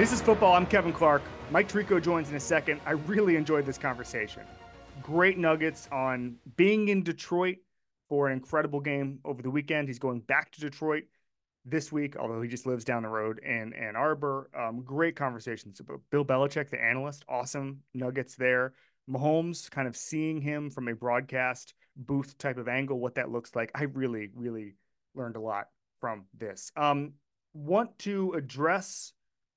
This is football. I'm Kevin Clark. Mike Tirico joins in a second. I really enjoyed this conversation. Great nuggets on being in Detroit for an incredible game over the weekend. He's going back to Detroit this week, although he just lives down the road in Ann Arbor. Um, great conversations about Bill Belichick, the analyst. Awesome nuggets there. Mahomes, kind of seeing him from a broadcast booth type of angle, what that looks like. I really, really learned a lot from this. Um, want to address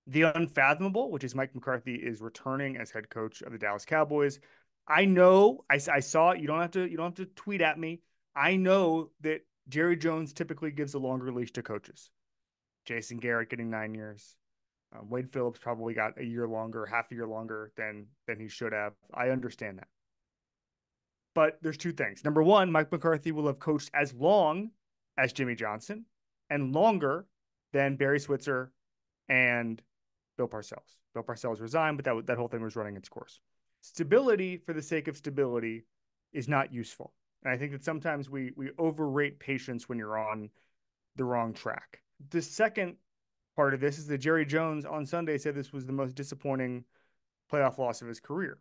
the unfathomable, which is Mike McCarthy is returning as head coach of the Dallas Cowboys. I know I, I saw it. You don't have to you don't have to tweet at me. I know that Jerry Jones typically gives a longer leash to coaches. Jason Garrett getting nine years. Um, Wade Phillips probably got a year longer, half a year longer than than he should have. I understand that. But there's two things. Number one, Mike McCarthy will have coached as long as Jimmy Johnson and longer than Barry Switzer and Bill Parcells. Bill Parcells resigned, but that that whole thing was running its course. Stability for the sake of stability is not useful, and I think that sometimes we we overrate patience when you're on the wrong track. The second part of this is that Jerry Jones on Sunday said this was the most disappointing playoff loss of his career.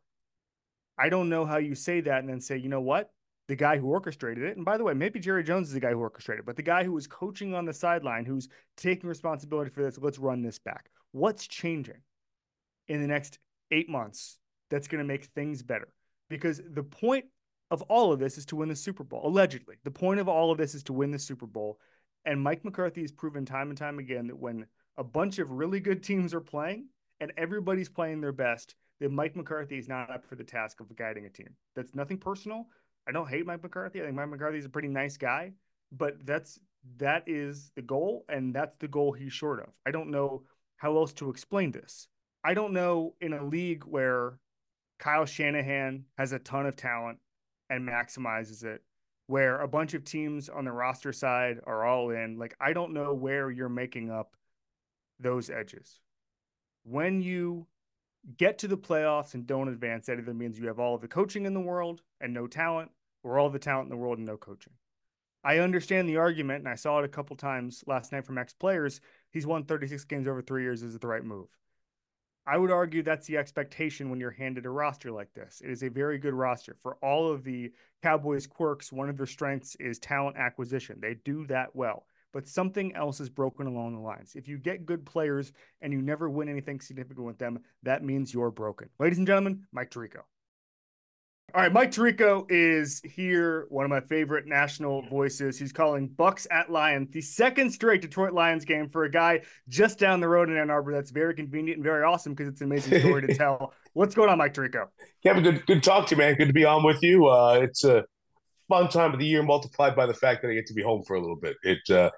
I don't know how you say that and then say, you know what? The guy who orchestrated it, and by the way, maybe Jerry Jones is the guy who orchestrated, it, but the guy who was coaching on the sideline, who's taking responsibility for this, let's run this back what's changing in the next eight months that's going to make things better? Because the point of all of this is to win the Super Bowl, allegedly. The point of all of this is to win the Super Bowl. And Mike McCarthy has proven time and time again that when a bunch of really good teams are playing and everybody's playing their best, that Mike McCarthy is not up for the task of guiding a team. That's nothing personal. I don't hate Mike McCarthy. I think Mike McCarthy is a pretty nice guy, but that's that is the goal, and that's the goal he's short of. I don't know how else to explain this. I don't know in a league where Kyle Shanahan has a ton of talent and maximizes it, where a bunch of teams on the roster side are all in. Like, I don't know where you're making up those edges. When you get to the playoffs and don't advance, that either means you have all of the coaching in the world and no talent, or all the talent in the world and no coaching. I understand the argument, and I saw it a couple times last night from ex players. He's won 36 games over three years. Is it the right move? I would argue that's the expectation when you're handed a roster like this. It is a very good roster. For all of the Cowboys' quirks, one of their strengths is talent acquisition. They do that well. But something else is broken along the lines. If you get good players and you never win anything significant with them, that means you're broken. Ladies and gentlemen, Mike Tirico. All right, Mike Tirico is here, one of my favorite national voices. He's calling Bucks at Lions, the second straight Detroit Lions game for a guy just down the road in Ann Arbor. That's very convenient and very awesome because it's an amazing story to tell. What's going on, Mike Tirico? Kevin, good good talk to you, man. Good to be on with you. Uh, it's a fun time of the year, multiplied by the fact that I get to be home for a little bit. It uh,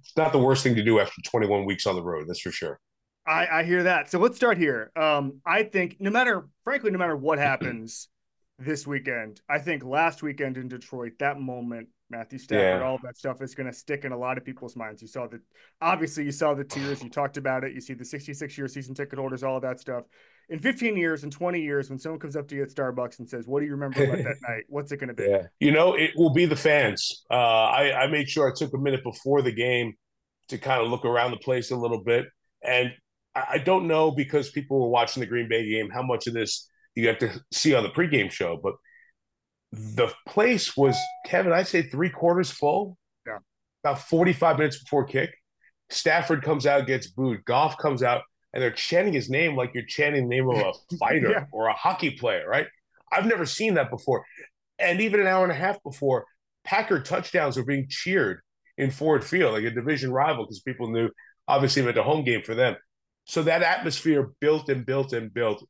it's not the worst thing to do after 21 weeks on the road. That's for sure. I, I hear that. So let's start here. Um, I think no matter, frankly, no matter what happens this weekend. I think last weekend in Detroit, that moment, Matthew Stafford, yeah. all that stuff is going to stick in a lot of people's minds. You saw the, obviously, you saw the tears. You talked about it. You see the 66 year season ticket holders, all of that stuff. In 15 years and 20 years, when someone comes up to you at Starbucks and says, "What do you remember about that night?" What's it going to be? Yeah, you know, it will be the fans. Uh, I, I made sure I took a minute before the game to kind of look around the place a little bit, and I, I don't know because people were watching the Green Bay game how much of this you have to see on the pregame show. But the place was Kevin, I'd say three quarters full. Yeah. About 45 minutes before kick. Stafford comes out, gets booed. Goff comes out, and they're chanting his name like you're chanting the name of a fighter yeah. or a hockey player, right? I've never seen that before. And even an hour and a half before, Packer touchdowns were being cheered in Ford Field, like a division rival, because people knew obviously it meant a home game for them. So that atmosphere built and built and built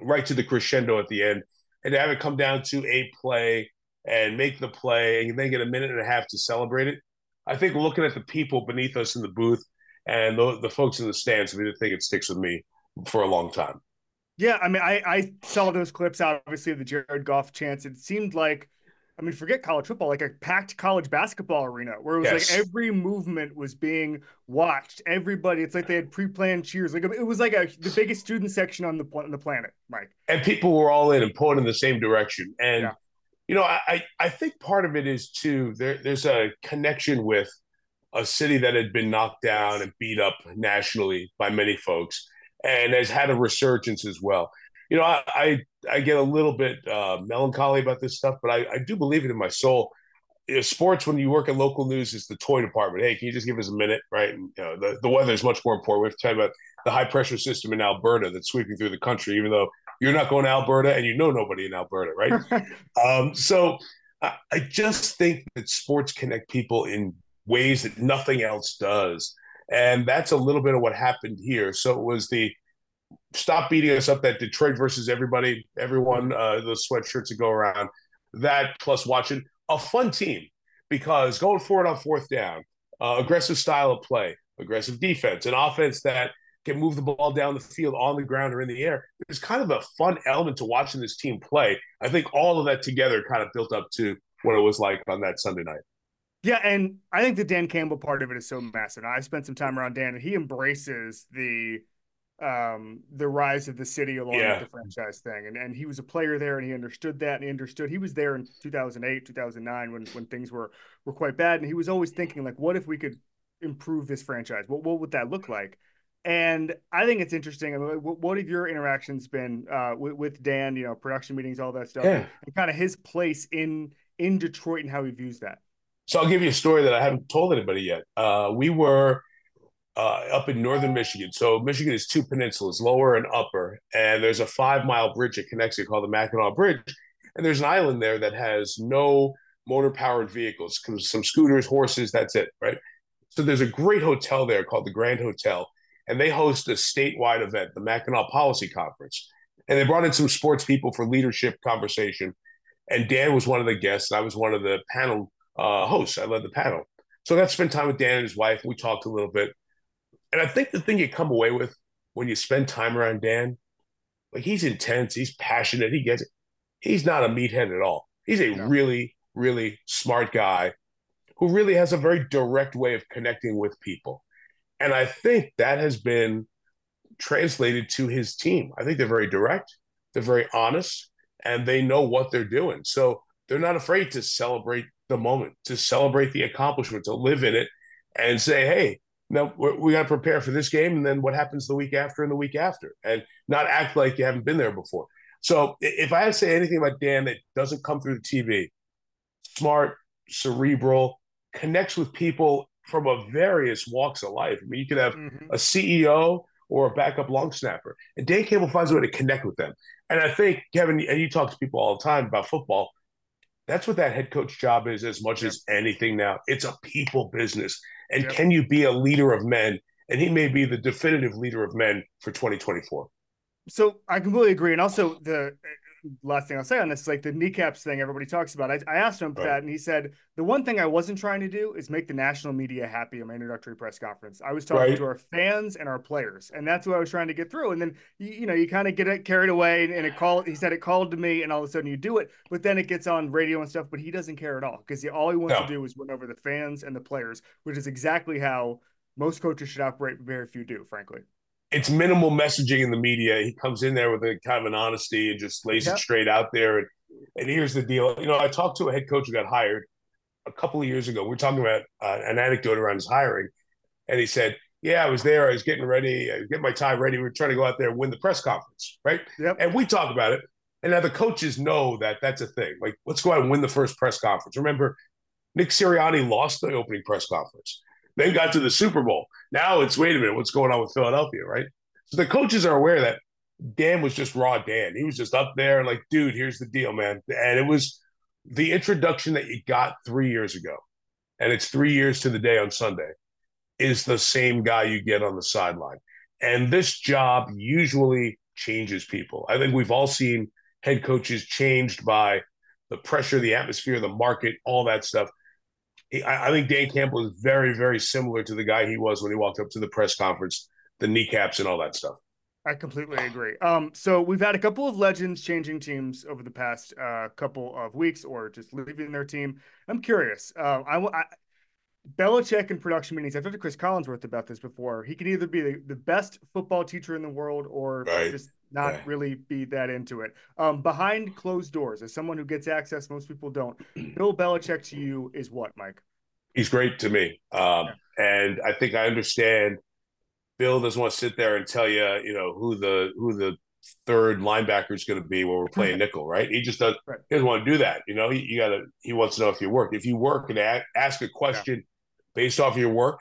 right to the crescendo at the end, and to have it come down to a play and make the play, and then get a minute and a half to celebrate it. I think looking at the people beneath us in the booth and the, the folks in the stands, I mean, I think it sticks with me for a long time. Yeah, I mean, I, I saw those clips, obviously, of the Jared Goff chance. It seemed like I mean, forget college football, like a packed college basketball arena where it was yes. like every movement was being watched. Everybody, it's like they had pre-planned cheers. Like it was like a the biggest student section on the on the planet, Mike. And people were all in and pulling in the same direction. And yeah. you know, I I think part of it is too there. There's a connection with a city that had been knocked down and beat up nationally by many folks. and has had a resurgence as well. You know, I I, I get a little bit uh, melancholy about this stuff, but I, I do believe it in my soul. You know, sports, when you work in local news, is the toy department. Hey, can you just give us a minute, right? And, you know, the, the weather is much more important. We have to talk about the high pressure system in Alberta that's sweeping through the country, even though you're not going to Alberta and you know nobody in Alberta, right? um, so I, I just think that sports connect people in ways that nothing else does. And that's a little bit of what happened here. So it was the stop beating us up that Detroit versus everybody, everyone, uh, those sweatshirts that go around. That plus watching a fun team because going forward on fourth down, uh, aggressive style of play, aggressive defense, an offense that can move the ball down the field on the ground or in the air. There's kind of a fun element to watching this team play. I think all of that together kind of built up to what it was like on that Sunday night. Yeah, and I think the Dan Campbell part of it is so massive. I spent some time around Dan, and he embraces the um the rise of the city along yeah. with the franchise thing and and he was a player there and he understood that and he understood he was there in 2008 2009 when when things were were quite bad and he was always thinking like what if we could improve this franchise what what would that look like and I think it's interesting. I mean, what have your interactions been uh, with, with, Dan? You know, production meetings, all that stuff, yeah. and, and kind of his place in in Detroit and how he views that. So I'll give you a story that I haven't told anybody yet. Uh, we were uh, up in northern Michigan. So Michigan is two peninsulas, lower and upper, and there's a five mile bridge that connects it called the Mackinac Bridge, and there's an island there that has no motor powered vehicles, some scooters, horses. That's it, right? So there's a great hotel there called the Grand Hotel and they host a statewide event, the Mackinac Policy Conference. And they brought in some sports people for leadership conversation. And Dan was one of the guests. and I was one of the panel uh, hosts. I led the panel. So I got to spend time with Dan and his wife. We talked a little bit. And I think the thing you come away with when you spend time around Dan, like he's intense, he's passionate, he gets it. He's not a meathead at all. He's a no. really, really smart guy who really has a very direct way of connecting with people. And I think that has been translated to his team. I think they're very direct, they're very honest, and they know what they're doing. So they're not afraid to celebrate the moment, to celebrate the accomplishment, to live in it and say, hey, now we got to prepare for this game and then what happens the week after and the week after and not act like you haven't been there before. So if I say anything about Dan that doesn't come through the TV, smart, cerebral, connects with people from a various walks of life. I mean, you could have mm-hmm. a CEO or a backup long snapper, and Dan Campbell finds a way to connect with them. And I think Kevin, and you talk to people all the time about football. That's what that head coach job is, as much as anything now. It's a people business, and yep. can you be a leader of men? And he may be the definitive leader of men for 2024. So I completely agree, and also the last thing I'll say on this, like the kneecaps thing everybody talks about. I, I asked him right. that, and he said the one thing I wasn't trying to do is make the national media happy in my introductory press conference. I was talking right. to our fans and our players, and that's what I was trying to get through. And then you, you know you kind of get it carried away, and, and it called. He said it called to me, and all of a sudden you do it, but then it gets on radio and stuff. But he doesn't care at all because all he wants no. to do is win over the fans and the players, which is exactly how most coaches should operate. Very few do, frankly it's minimal messaging in the media. He comes in there with a kind of an honesty and just lays yep. it straight out there. And, and here's the deal. You know, I talked to a head coach who got hired a couple of years ago. We are talking about uh, an anecdote around his hiring, and he said, "Yeah, I was there. I was getting ready. I was getting my tie ready. We are trying to go out there and win the press conference, right?" Yep. And we talk about it. And now the coaches know that that's a thing. Like, let's go out and win the first press conference. Remember, Nick Sirianni lost the opening press conference then got to the Super Bowl. Now it's wait a minute, what's going on with Philadelphia, right? So the coaches are aware that Dan was just raw Dan. He was just up there like, dude, here's the deal, man. And it was the introduction that you got three years ago, and it's three years to the day on Sunday, is the same guy you get on the sideline. And this job usually changes people. I think we've all seen head coaches changed by the pressure, the atmosphere, the market, all that stuff. I, I think Dan Campbell is very, very similar to the guy he was when he walked up to the press conference, the kneecaps and all that stuff. I completely agree. Um, so we've had a couple of legends changing teams over the past uh, couple of weeks, or just leaving their team. I'm curious. Uh, I, I Belichick in production meetings. I've talked to Chris Collinsworth about this before. He can either be the, the best football teacher in the world, or right. just not yeah. really be that into it. Um, behind closed doors, as someone who gets access, most people don't. Bill Belichick to you is what, Mike? He's great to me, um, yeah. and I think I understand Bill doesn't want to sit there and tell you, you know, who the who the third linebacker is going to be when we're playing nickel, right? He just does. Right. He doesn't want to do that. You know, he, you got to. He wants to know if you work. If you work and ask a question. Based off of your work,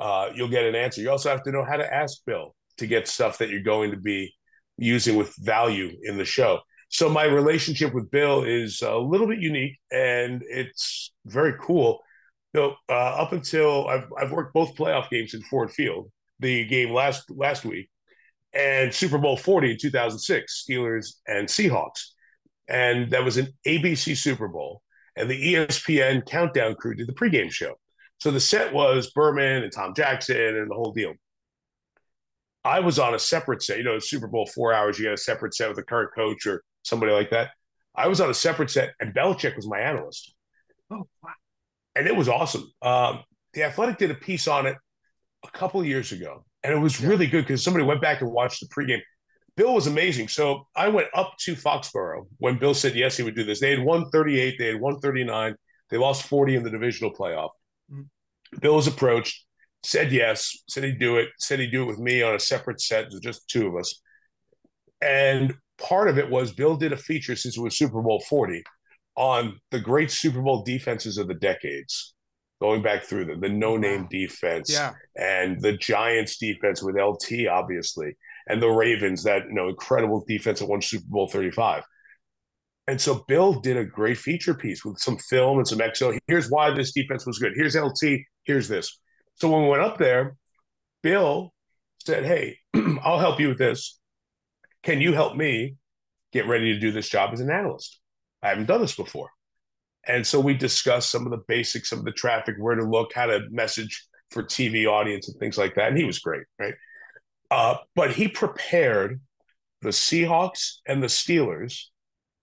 uh, you'll get an answer. You also have to know how to ask Bill to get stuff that you're going to be using with value in the show. So my relationship with Bill is a little bit unique, and it's very cool. So uh, up until I've I've worked both playoff games in Ford Field, the game last last week, and Super Bowl 40 in 2006, Steelers and Seahawks. And that was an ABC Super Bowl. And the ESPN countdown crew did the pregame show. So the set was Berman and Tom Jackson and the whole deal. I was on a separate set. You know, Super Bowl four hours, you get a separate set with a current coach or somebody like that. I was on a separate set, and Belichick was my analyst. Oh, wow. And it was awesome. Um, the Athletic did a piece on it a couple years ago, and it was really good because somebody went back and watched the pregame. Bill was amazing. So I went up to Foxborough when Bill said yes, he would do this. They had 138, they had 139, they lost 40 in the divisional playoff. Bill was approached, said yes, said he'd do it, said he'd do it with me on a separate set, just two of us. And part of it was Bill did a feature since it was Super Bowl 40 on the great Super Bowl defenses of the decades going back through them, the no name wow. defense yeah. and the Giants defense with LT, obviously, and the Ravens, that you know, incredible defense that won Super Bowl 35. And so Bill did a great feature piece with some film and some XO. Here's why this defense was good. Here's LT. Here's this. So when we went up there, Bill said, Hey, I'll help you with this. Can you help me get ready to do this job as an analyst? I haven't done this before. And so we discussed some of the basics of the traffic, where to look, how to message for TV audience and things like that. And he was great, right? Uh, but he prepared the Seahawks and the Steelers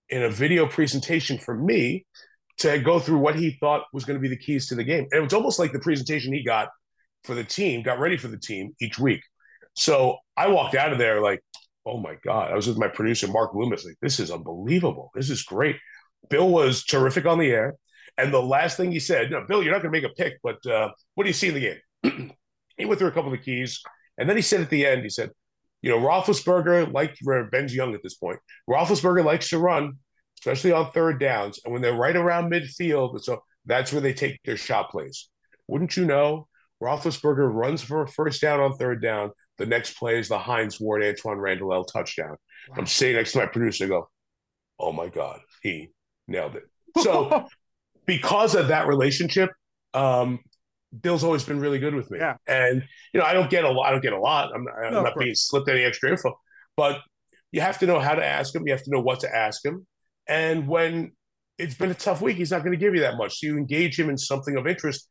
in a video presentation for me to go through what he thought was going to be the keys to the game. And it was almost like the presentation he got for the team, got ready for the team each week. So I walked out of there like, oh my God. I was with my producer, Mark Loomis, like, this is unbelievable. This is great. Bill was terrific on the air. And the last thing he said, no, Bill, you're not going to make a pick, but uh, what do you see in the game? he went through a couple of the keys. And then he said at the end, he said, you know, Roethlisberger, like Ben's young at this point, Roethlisberger likes to run, especially on third downs. And when they're right around midfield, so that's where they take their shot plays. Wouldn't you know? Roethlisberger runs for a first down on third down. The next play is the Hines Ward Antoine Randle El touchdown. Wow. I'm sitting next to my producer. I go, oh my God, he nailed it. So because of that relationship, um, Bill's always been really good with me. Yeah. And you know, I don't get a lot. I don't get a lot. I'm, I'm no, not being slipped any extra info, but you have to know how to ask him. You have to know what to ask him. And when it's been a tough week, he's not going to give you that much. So you engage him in something of interest.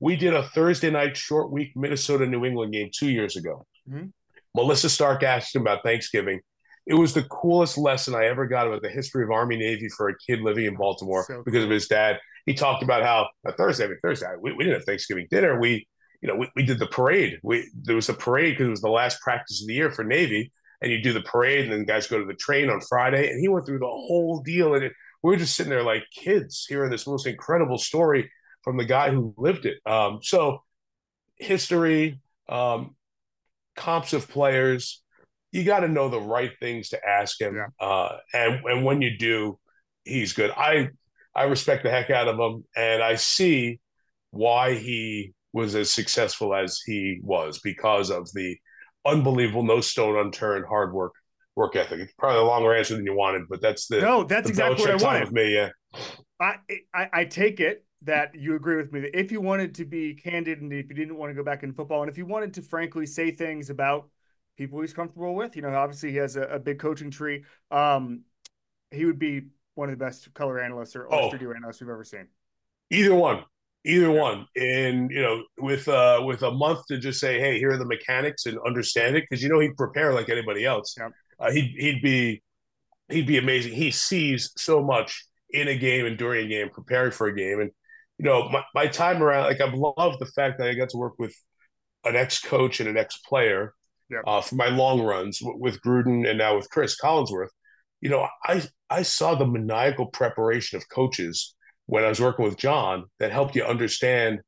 We did a Thursday night short week Minnesota New England game two years ago. Mm-hmm. Melissa Stark asked him about Thanksgiving. It was the coolest lesson I ever got about the history of Army Navy for a kid living in Baltimore so because cool. of his dad. He talked about how a Thursday, I mean, Thursday, we, we didn't have Thanksgiving dinner. We, you know, we, we did the parade. We there was a parade because it was the last practice of the year for Navy, and you do the parade, and then guys go to the train on Friday. And he went through the whole deal, and it, we were just sitting there like kids hearing this most incredible story from the guy who lived it. Um, so history, um, comps of players, you got to know the right things to ask him. Yeah. Uh, and and when you do, he's good. I I respect the heck out of him, and I see why he was as successful as he was because of the unbelievable, no stone unturned hard work work ethic. It's probably a longer answer than you wanted, but that's the no. That's the exactly what I wanted. With me, yeah. I, I I take it that you agree with me that if you wanted to be candid and if you didn't want to go back in football and if you wanted to frankly say things about people he's comfortable with, you know, obviously he has a, a big coaching tree. Um, he would be one of the best color analysts or, or oh, studio analysts we've ever seen. Either one, either one, and you know, with uh, with a month to just say, hey, here are the mechanics and understand it, because you know he'd prepare like anybody else. Yeah. Uh, he'd he'd be he'd be amazing. He sees so much in a game and during a game, preparing for a game, and you know, my, my time around, like I've loved the fact that I got to work with an ex coach and an ex player yeah. uh, for my long runs with Gruden and now with Chris Collinsworth. You know, I I saw the maniacal preparation of coaches when I was working with John that helped you understand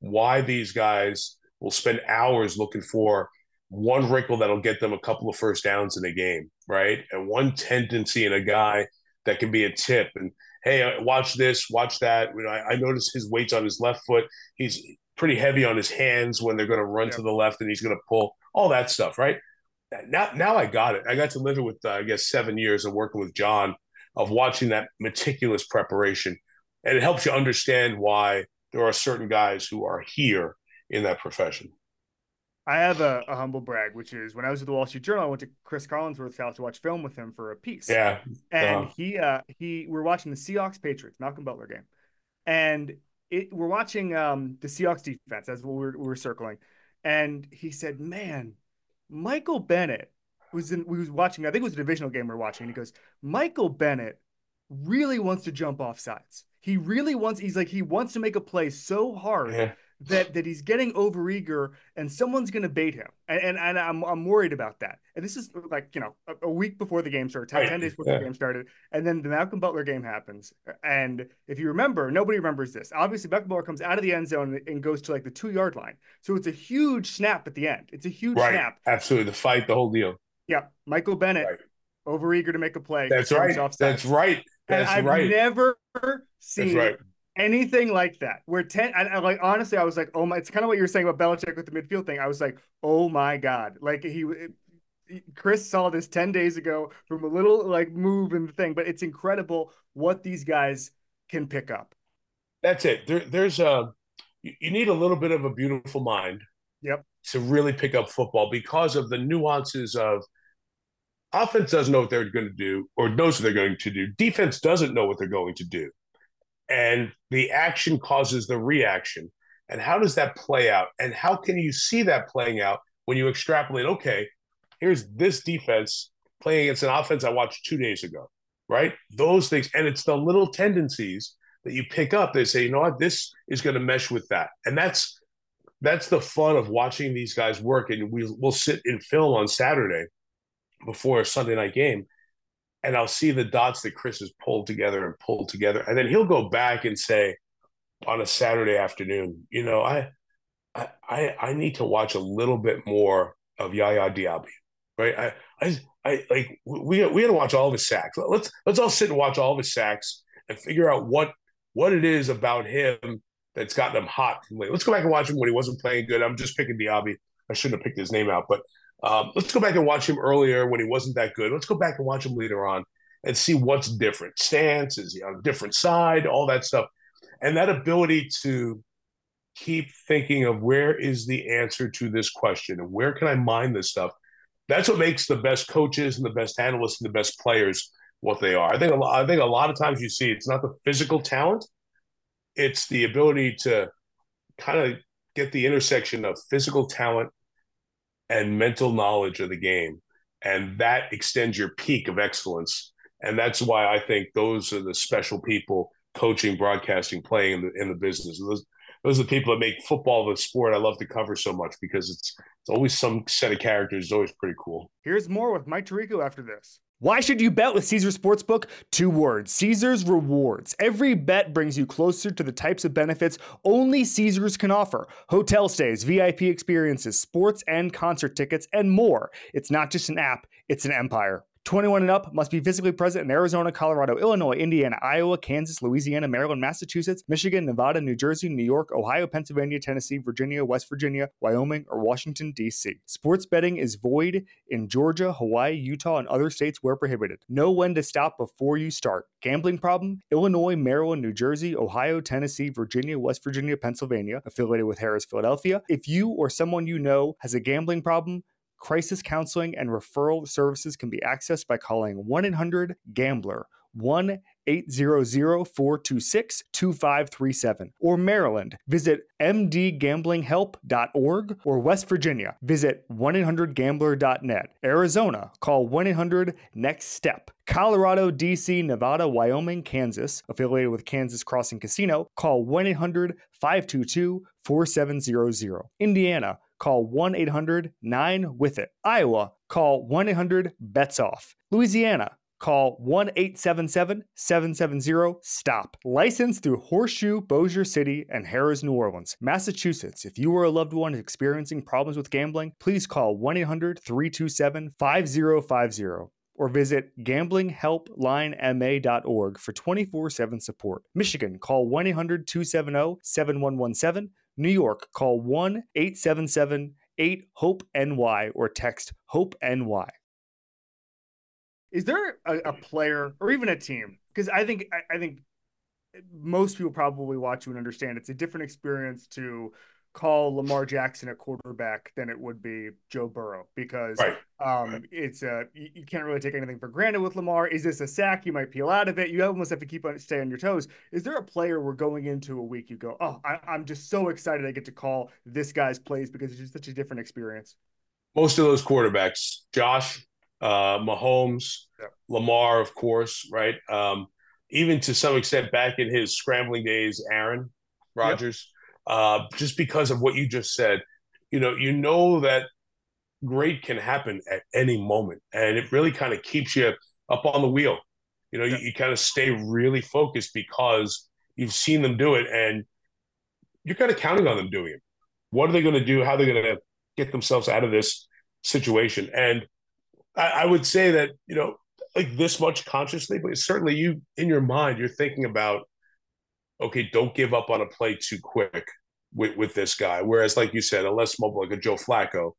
why these guys will spend hours looking for one wrinkle that'll get them a couple of first downs in a game, right? And one tendency in a guy that can be a tip. And hey, uh, watch this, watch that. You know, I, I notice his weight's on his left foot. He's pretty heavy on his hands when they're going to run yeah. to the left, and he's going to pull all that stuff, right? Now, now I got it. I got to live it with, uh, I guess, seven years of working with John, of watching that meticulous preparation, and it helps you understand why there are certain guys who are here in that profession. I have a, a, humble brag, which is when I was at the Wall Street Journal, I went to Chris Collinsworth's house to watch film with him for a piece. Yeah, and uh. he uh, he we are watching the Seahawks Patriots Malcolm Butler game, and it, we're watching um, the Seahawks defense as we were, we were circling, and he said, "Man, Michael Bennett was in. We was watching. I think it was a divisional game we are watching. And he goes, Michael Bennett really wants to jump off sides. He really wants. He's like he wants to make a play so hard." Yeah. that that he's getting overeager and someone's going to bait him. And, and, and I'm, I'm worried about that. And this is like you know a, a week before the game started 10, right. 10 days before yeah. the game started. And then the malcolm butler game happens. And if you remember nobody remembers this. Obviously malcolm butler comes out of the end zone and goes to like the two yard line. So it's a huge snap at the end. It's a huge right. snap. Absolutely. The fight the whole deal. Yeah. Michael bennett right. overeager to make a play that's right. that's right that's and I've right. never seen right anything like that. Where ten, I, I, like honestly, I was like, oh my, it's kind of what you were saying about Belichick with the midfield thing. I was like, oh my god, like he. Chris saw this 10 days ago from a little like move in the thing, but it's incredible what these guys can pick up. That's it. There, there's a, you need a little bit of a beautiful mind. Yep. To really pick up football because of the nuances of offense doesn't know what they're going to do or knows what they're going to do. Defense doesn't know what they're going to do and the action causes the reaction. And how does that play out? And how can you see that playing out when you extrapolate? Okay, here's this defense playing against an offense I watched two days ago, right? Those things, and it's the little tendencies that you pick up. They say, you know what, this is going to mesh with that, and that's that's the fun of watching these guys work. And we we'll sit in film on Saturday before a Sunday night game, and I'll see the dots that Chris has pulled together and pulled together, and then he'll go back and say on a Saturday afternoon, you know, I I I need to watch a little bit more of Yaya Diaby, right? I I I like we we had to watch all of his sacks. Let's let's all sit and watch all of his sacks and figure out what what it is about him that's gotten him hot. Let's go back and watch him when he wasn't playing good. I'm just picking Diaby. I shouldn't have picked his name out, but um, let's go back and watch him earlier when he wasn't that good. Let's go back and watch him later on and see what's different. Stance is he on a different side, all that stuff, and that ability to keep thinking of where is the answer to this question and where can I mine this stuff. That's what makes the best coaches and the best analysts and the best players what they are. I think a lot, I think a lot of times you see it's not the physical talent, it's the ability to kind of get the intersection of physical talent and mental knowledge of the game. And that extends your peak of excellence. And that's why I think those are the special people coaching, broadcasting, playing in the in the business. Those, those are the people that make football the sport I love to cover so much because it's it's always some set of characters. It's always pretty cool. Here's more with Mike Tirico after this. Why should you bet with Caesars Sportsbook? Two words Caesars Rewards. Every bet brings you closer to the types of benefits only Caesars can offer hotel stays, VIP experiences, sports and concert tickets, and more. It's not just an app, it's an empire. 21 and up must be physically present in Arizona, Colorado, Illinois, Indiana, Iowa, Kansas, Louisiana, Maryland, Massachusetts, Michigan, Nevada, New Jersey, New York, Ohio, Pennsylvania, Tennessee, Virginia, West Virginia, Wyoming, or Washington, D.C. Sports betting is void in Georgia, Hawaii, Utah, and other states where prohibited. Know when to stop before you start. Gambling problem? Illinois, Maryland, New Jersey, Ohio, Tennessee, Virginia, West Virginia, Pennsylvania, affiliated with Harrah's, Philadelphia. If you or someone you know has a gambling problem, Crisis counseling and referral services can be accessed by calling 1 800 GAMBLER 1 800 426 2537. Or Maryland, visit mdgamblinghelp.org. Or West Virginia, visit 1 800 gambler.net. Arizona, call 1 800 NEXT STEP. Colorado, DC, Nevada, Wyoming, Kansas, affiliated with Kansas Crossing Casino, call 1 800 522 4700. Indiana, call 1 800 9 with it. Iowa, call 1 800 bets off. Louisiana, Call 1 877 770 STOP. Licensed through Horseshoe, Bossier City, and Harrah's, New Orleans, Massachusetts. If you or a loved one is experiencing problems with gambling, please call 1 800 327 5050 or visit gamblinghelplinema.org for 24 7 support. Michigan, call 1 800 270 7117. New York, call 1 877 8 HOPE NY or text HOPE NY. Is there a, a player or even a team? Because I think I, I think most people probably watch you and understand it's a different experience to call Lamar Jackson a quarterback than it would be Joe Burrow because right. Um, right. it's a you, you, can't really take anything for granted with Lamar. Is this a sack? You might peel out of it. You almost have to keep on stay on your toes. Is there a player we're going into a week you go, oh, I, I'm just so excited I get to call this guy's plays because it's just such a different experience. Most of those quarterbacks, Josh, uh, Mahomes, yeah. Lamar, of course, right? Um, even to some extent, back in his scrambling days, Aaron Rodgers, yep. Uh, just because of what you just said, you know, you know that great can happen at any moment, and it really kind of keeps you up on the wheel. You know, yep. you, you kind of stay really focused because you've seen them do it, and you're kind of counting on them doing it. What are they going to do? How are they going to get themselves out of this situation? And I, I would say that you know like this much consciously, but certainly you in your mind you're thinking about okay, don't give up on a play too quick with, with this guy. Whereas, like you said, a less mobile like a Joe Flacco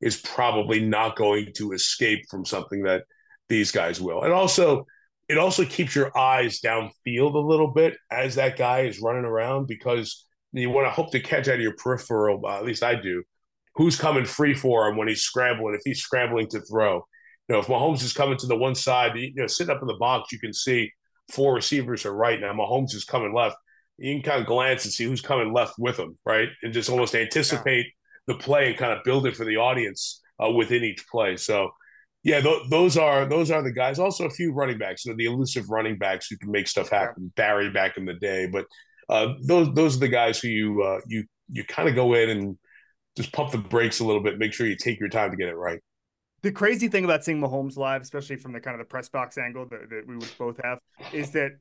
is probably not going to escape from something that these guys will. And also, it also keeps your eyes downfield a little bit as that guy is running around because you want to hope to catch out of your peripheral. Uh, at least I do. Who's coming free for him when he's scrambling? If he's scrambling to throw, you know, if Mahomes is coming to the one side, you know, sitting up in the box, you can see four receivers are right now. Mahomes is coming left. You can kind of glance and see who's coming left with them, right, and just almost anticipate yeah. the play and kind of build it for the audience uh, within each play. So, yeah, th- those are those are the guys. Also, a few running backs, you know, the elusive running backs who can make stuff happen. Yeah. Barry back in the day, but uh, those those are the guys who you uh, you you kind of go in and just pump the brakes a little bit, make sure you take your time to get it right the crazy thing about seeing Mahomes live, especially from the kind of the press box angle that, that we would both have, is that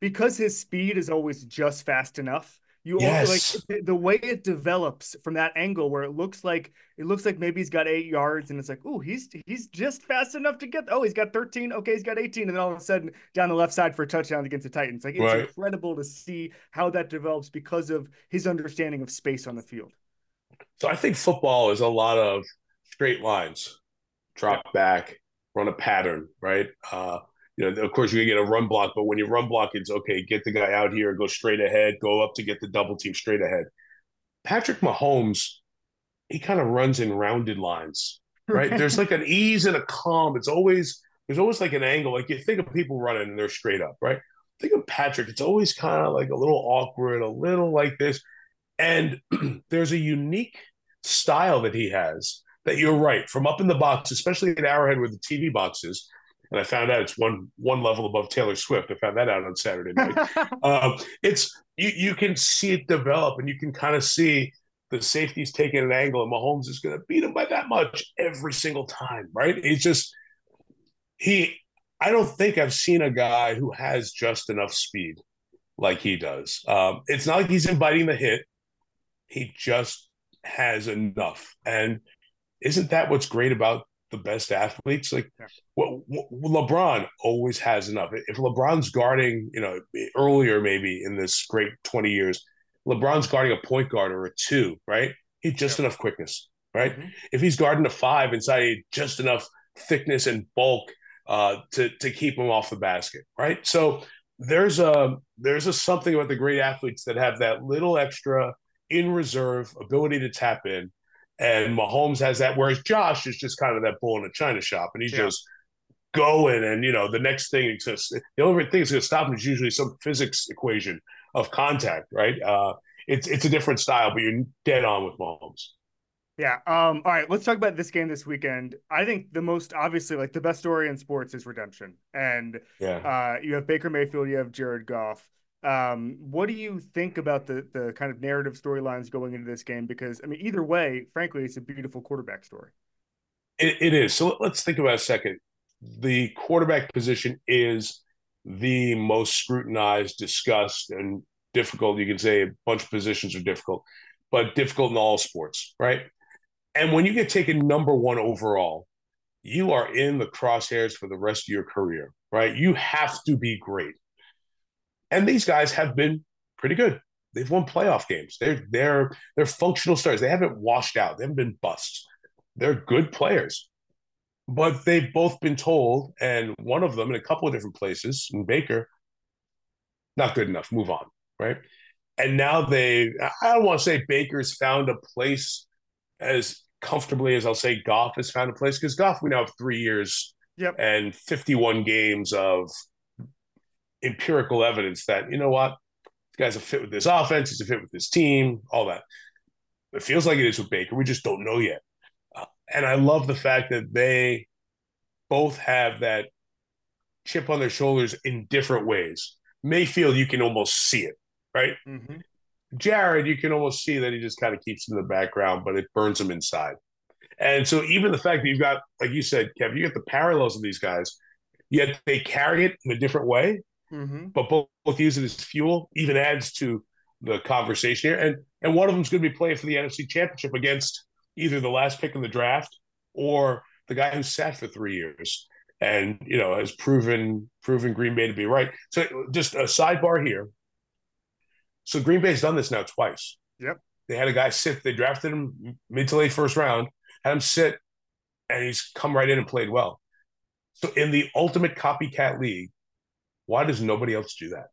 because his speed is always just fast enough, you yes. like the way it develops from that angle where it looks like it looks like maybe he's got eight yards and it's like, oh, he's he's just fast enough to get. Oh, he's got 13. Okay, he's got 18, and then all of a sudden down the left side for a touchdown against the Titans. Like it's right. incredible to see how that develops because of his understanding of space on the field. So I think football is a lot of straight lines drop back, run a pattern, right? Uh, you know, of course, you get a run block, but when you run block, it's okay. Get the guy out here, go straight ahead, go up to get the double team straight ahead. Patrick Mahomes, he kind of runs in rounded lines, right? there's like an ease and a calm. It's always there's always like an angle. Like you think of people running and they're straight up, right? Think of Patrick. It's always kind of like a little awkward, a little like this. And there's a unique style that he has that you're right from up in the box, especially at Arrowhead where the TV box is. And I found out it's one one level above Taylor Swift. I found that out on Saturday night. um, it's you you can see it develop, and you can kind of see the safety's taking an angle, and Mahomes is going to beat him by that much every single time, right? It's just he. I don't think I've seen a guy who has just enough speed like he does. Um, it's not like he's inviting the hit; he just has enough, and isn't that what's great about the best athletes? Like, well, LeBron always has enough. If LeBron's guarding, you know, earlier maybe in this great twenty years, LeBron's guarding a point guard or a two, right? He just yeah. enough quickness, right? Mm-hmm. If he's guarding a five inside, just enough thickness and bulk uh, to to keep him off the basket, right? So there's a there's a something about the great athletes that have that little extra in reserve ability to tap in and Mahomes has that, whereas Josh is just kind of that bull in a china shop, and he's yeah. just going. And you know, the next thing exists. The only thing that's going to stop him is usually some physics equation of contact, right? Uh, it's it's a different style, but you're dead on with Mahomes. Yeah. Um, all right. Let's talk about this game this weekend. I think the most obviously, like the best story in sports is redemption, and yeah, uh, you have Baker Mayfield, you have Jared Goff. Um, what do you think about the the kind of narrative storylines going into this game? Because I mean, either way, frankly, it's a beautiful quarterback story. it, it is. So let's think about a second. the quarterback position is the most scrutinized, discussed, and difficult. You can say a bunch of positions are difficult, but difficult in all sports, right? And when you get taken number one overall, you are in the crosshairs for the rest of your career, right? You have to be great. And these guys have been pretty good. They've won playoff games. They're they're they're functional stars. They haven't washed out. They haven't been busts. They're good players. But they've both been told, and one of them in a couple of different places, in Baker, not good enough. Move on, right? And now they, I don't want to say Baker's found a place as comfortably as I'll say Goff has found a place because Goff, we now have three years yep. and 51 games of empirical evidence that, you know what, this guy's a fit with this offense, he's a fit with this team, all that. It feels like it is with Baker. We just don't know yet. Uh, and I love the fact that they both have that chip on their shoulders in different ways. Mayfield, you can almost see it, right? Mm-hmm. Jared, you can almost see that he just kind of keeps in the background, but it burns him inside. And so even the fact that you've got, like you said, Kev, you get the parallels of these guys, yet they carry it in a different way, mm-hmm. but both, both use it as fuel, even adds to the conversation here. And and one of them's going to be playing for the NFC Championship against either the last pick in the draft or the guy who sat for three years and you know has proven proven Green Bay to be right. So just a sidebar here. So Green Bay's done this now twice. Yep. They had a guy sit. They drafted him mid to late first round, had him sit, and he's come right in and played well. So in the ultimate copycat league, why does nobody else do that?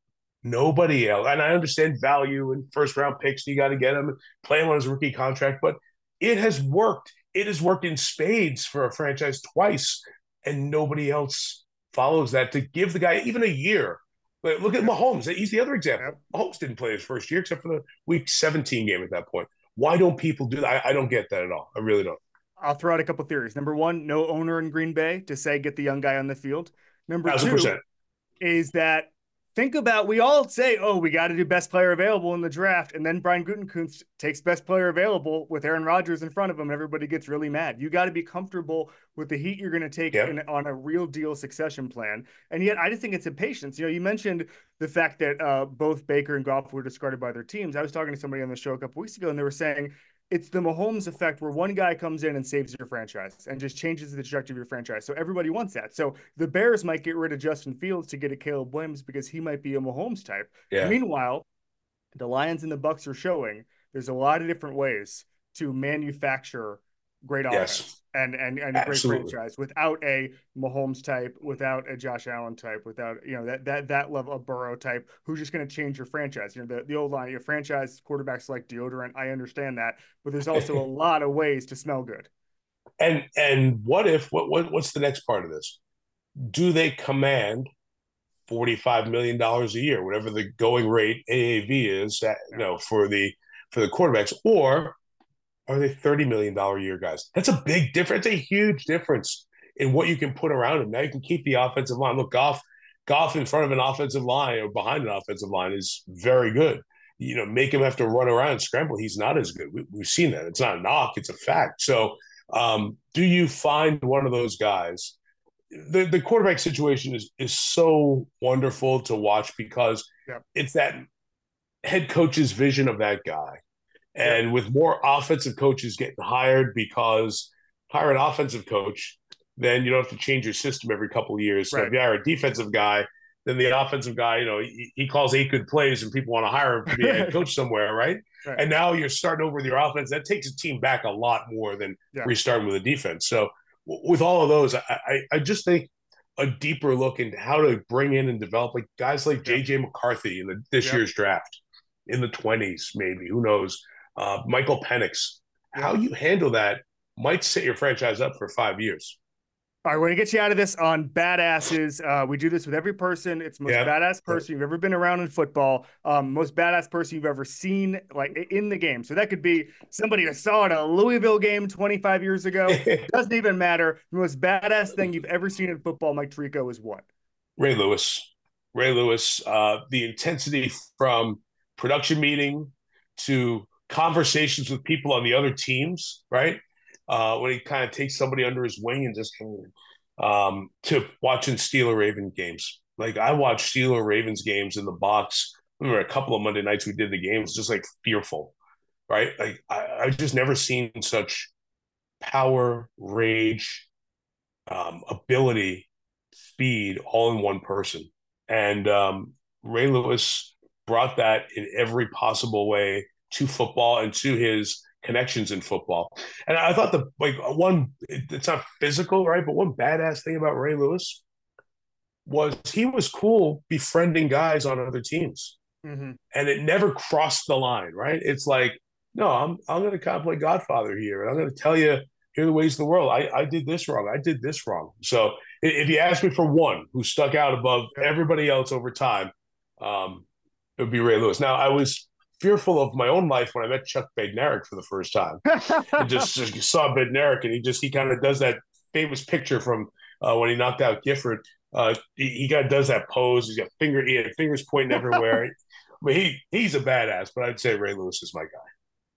Nobody else. And I understand value and first round picks. You got to get him, play him on his rookie contract, but it has worked. It has worked in spades for a franchise twice, and nobody else follows that to give the guy even a year but look at Mahomes. He's the other example. Mahomes didn't play his first year except for the week 17 game at that point. Why don't people do that? I, I don't get that at all. I really don't. I'll throw out a couple theories. Number one, no owner in Green Bay to say get the young guy on the field. Number two is that think about we all say, oh, we got to do best player available in the draft, and then Brian Gutekunst takes best player available with Aaron Rodgers in front of him, everybody gets really mad. You got to be comfortable with the heat you're going to take yep. in, on a real deal succession plan. And yet, I just think it's impatience. You know, you mentioned the fact that uh, both Baker and Goff were discarded by their teams. I was talking to somebody on the show a couple weeks ago, and they were saying it's the Mahomes effect where one guy comes in and saves your franchise and just changes the trajectory of your franchise. So everybody wants that. So the Bears might get rid of Justin Fields to get a Caleb Williams because he might be a Mahomes type. Yeah. Meanwhile, the Lions and the Bucks are showing there's a lot of different ways to manufacture great offense yes. and and, and a great franchise without a Mahomes type, without a Josh Allen type, without you know that that that level of Burrow type who's just going to change your franchise. You know the, the old line, your franchise quarterbacks like deodorant. I understand that, but there's also a lot of ways to smell good. And and what if what, what what's the next part of this? Do they command forty-five million dollars a year, whatever the going rate AAV is, that, you know, for the for the quarterbacks, or are they $30 million a year guys? That's a big difference, a huge difference in what you can put around him. Now you can keep the offensive line. Look, Goff, Goff in front of an offensive line or behind an offensive line is very good. You know, make him have to run around and scramble. He's not as good. We, have seen that. It's not a knock, it's a fact. So, um, do you find one of those guys? The, the quarterback situation is is so wonderful to watch because yeah. it's that head coach's vision of that guy and with more offensive coaches getting hired because hire an offensive coach, then you don't have to change your system every couple of years. So right. if you hire a defensive guy, then the offensive guy, you know, he, he calls eight good plays and people want to hire him to be a head coach somewhere, right? right? And now you're starting over with your offense. That takes a team back a lot more than yeah. restarting with a defense. So with all of those, I, I, I just think a deeper look into how to bring in and develop like guys like JJ McCarthy in the, this yeah. year's draft in the 20s, maybe, who knows? Uh, Michael Penix. How you handle that might set your franchise up for five years. All right, we're gonna get you out of this on badasses. Uh, we do this with every person. It's most yeah. badass person you've ever been around in football. Um, most badass person you've ever seen, like in the game. So that could be somebody that saw at a Louisville game 25 years ago. Doesn't even matter. The most badass thing you've ever seen in football, Mike Tirico, is what? Ray Lewis. Ray Lewis. Uh, the intensity from production meeting to conversations with people on the other teams, right? Uh, when he kind of takes somebody under his wing and just um, to watching Steeler Raven games. Like I watched Steeler Ravens games in the box. I remember a couple of Monday nights we did the games, just like fearful, right? Like I, I've just never seen such power, rage, um, ability, speed, all in one person. And um, Ray Lewis brought that in every possible way to football and to his connections in football. And I thought the like one, it's not physical, right? But one badass thing about Ray Lewis was he was cool befriending guys on other teams, mm-hmm. and it never crossed the line, right? It's like, no, I'm I'm going to kind of play Godfather here, and I'm going to tell you here are the ways of the world. I I did this wrong. I did this wrong. So if you ask me for one who stuck out above everybody else over time, um, it would be Ray Lewis. Now I was fearful of my own life when I met Chuck Bednarik for the first time. and just, just saw Bednarik, and he just he kind of does that famous picture from uh, when he knocked out Gifford. Uh, he, he kind of does that pose. He's got finger, he had fingers pointing everywhere. but he he's a badass. But I'd say Ray Lewis is my guy.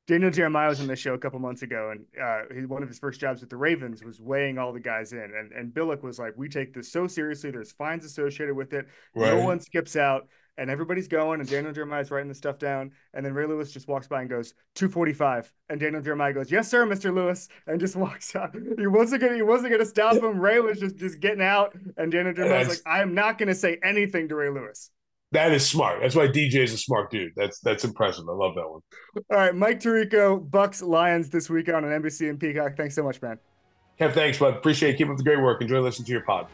Daniel Jeremiah was on the show a couple months ago, and uh, he, one of his first jobs with the Ravens was weighing all the guys in. And, and Billick was like, "We take this so seriously. There's fines associated with it. Right. No one skips out." And everybody's going, and Daniel Jeremiah's writing the stuff down, and then Ray Lewis just walks by and goes, 245. And Daniel Jeremiah goes, Yes, sir, Mr. Lewis, and just walks out. He wasn't gonna he wasn't gonna stop him. Ray was just just getting out, and Daniel Jeremiah's like, I am not gonna say anything to Ray Lewis. That is smart. That's why DJ is a smart dude. That's that's impressive. I love that one. All right, Mike Tirico, Bucs Lions this week on NBC and Peacock. Thanks so much, man. Kev, thanks, bud. Appreciate it. Keep up the great work. Enjoy listening to your pod.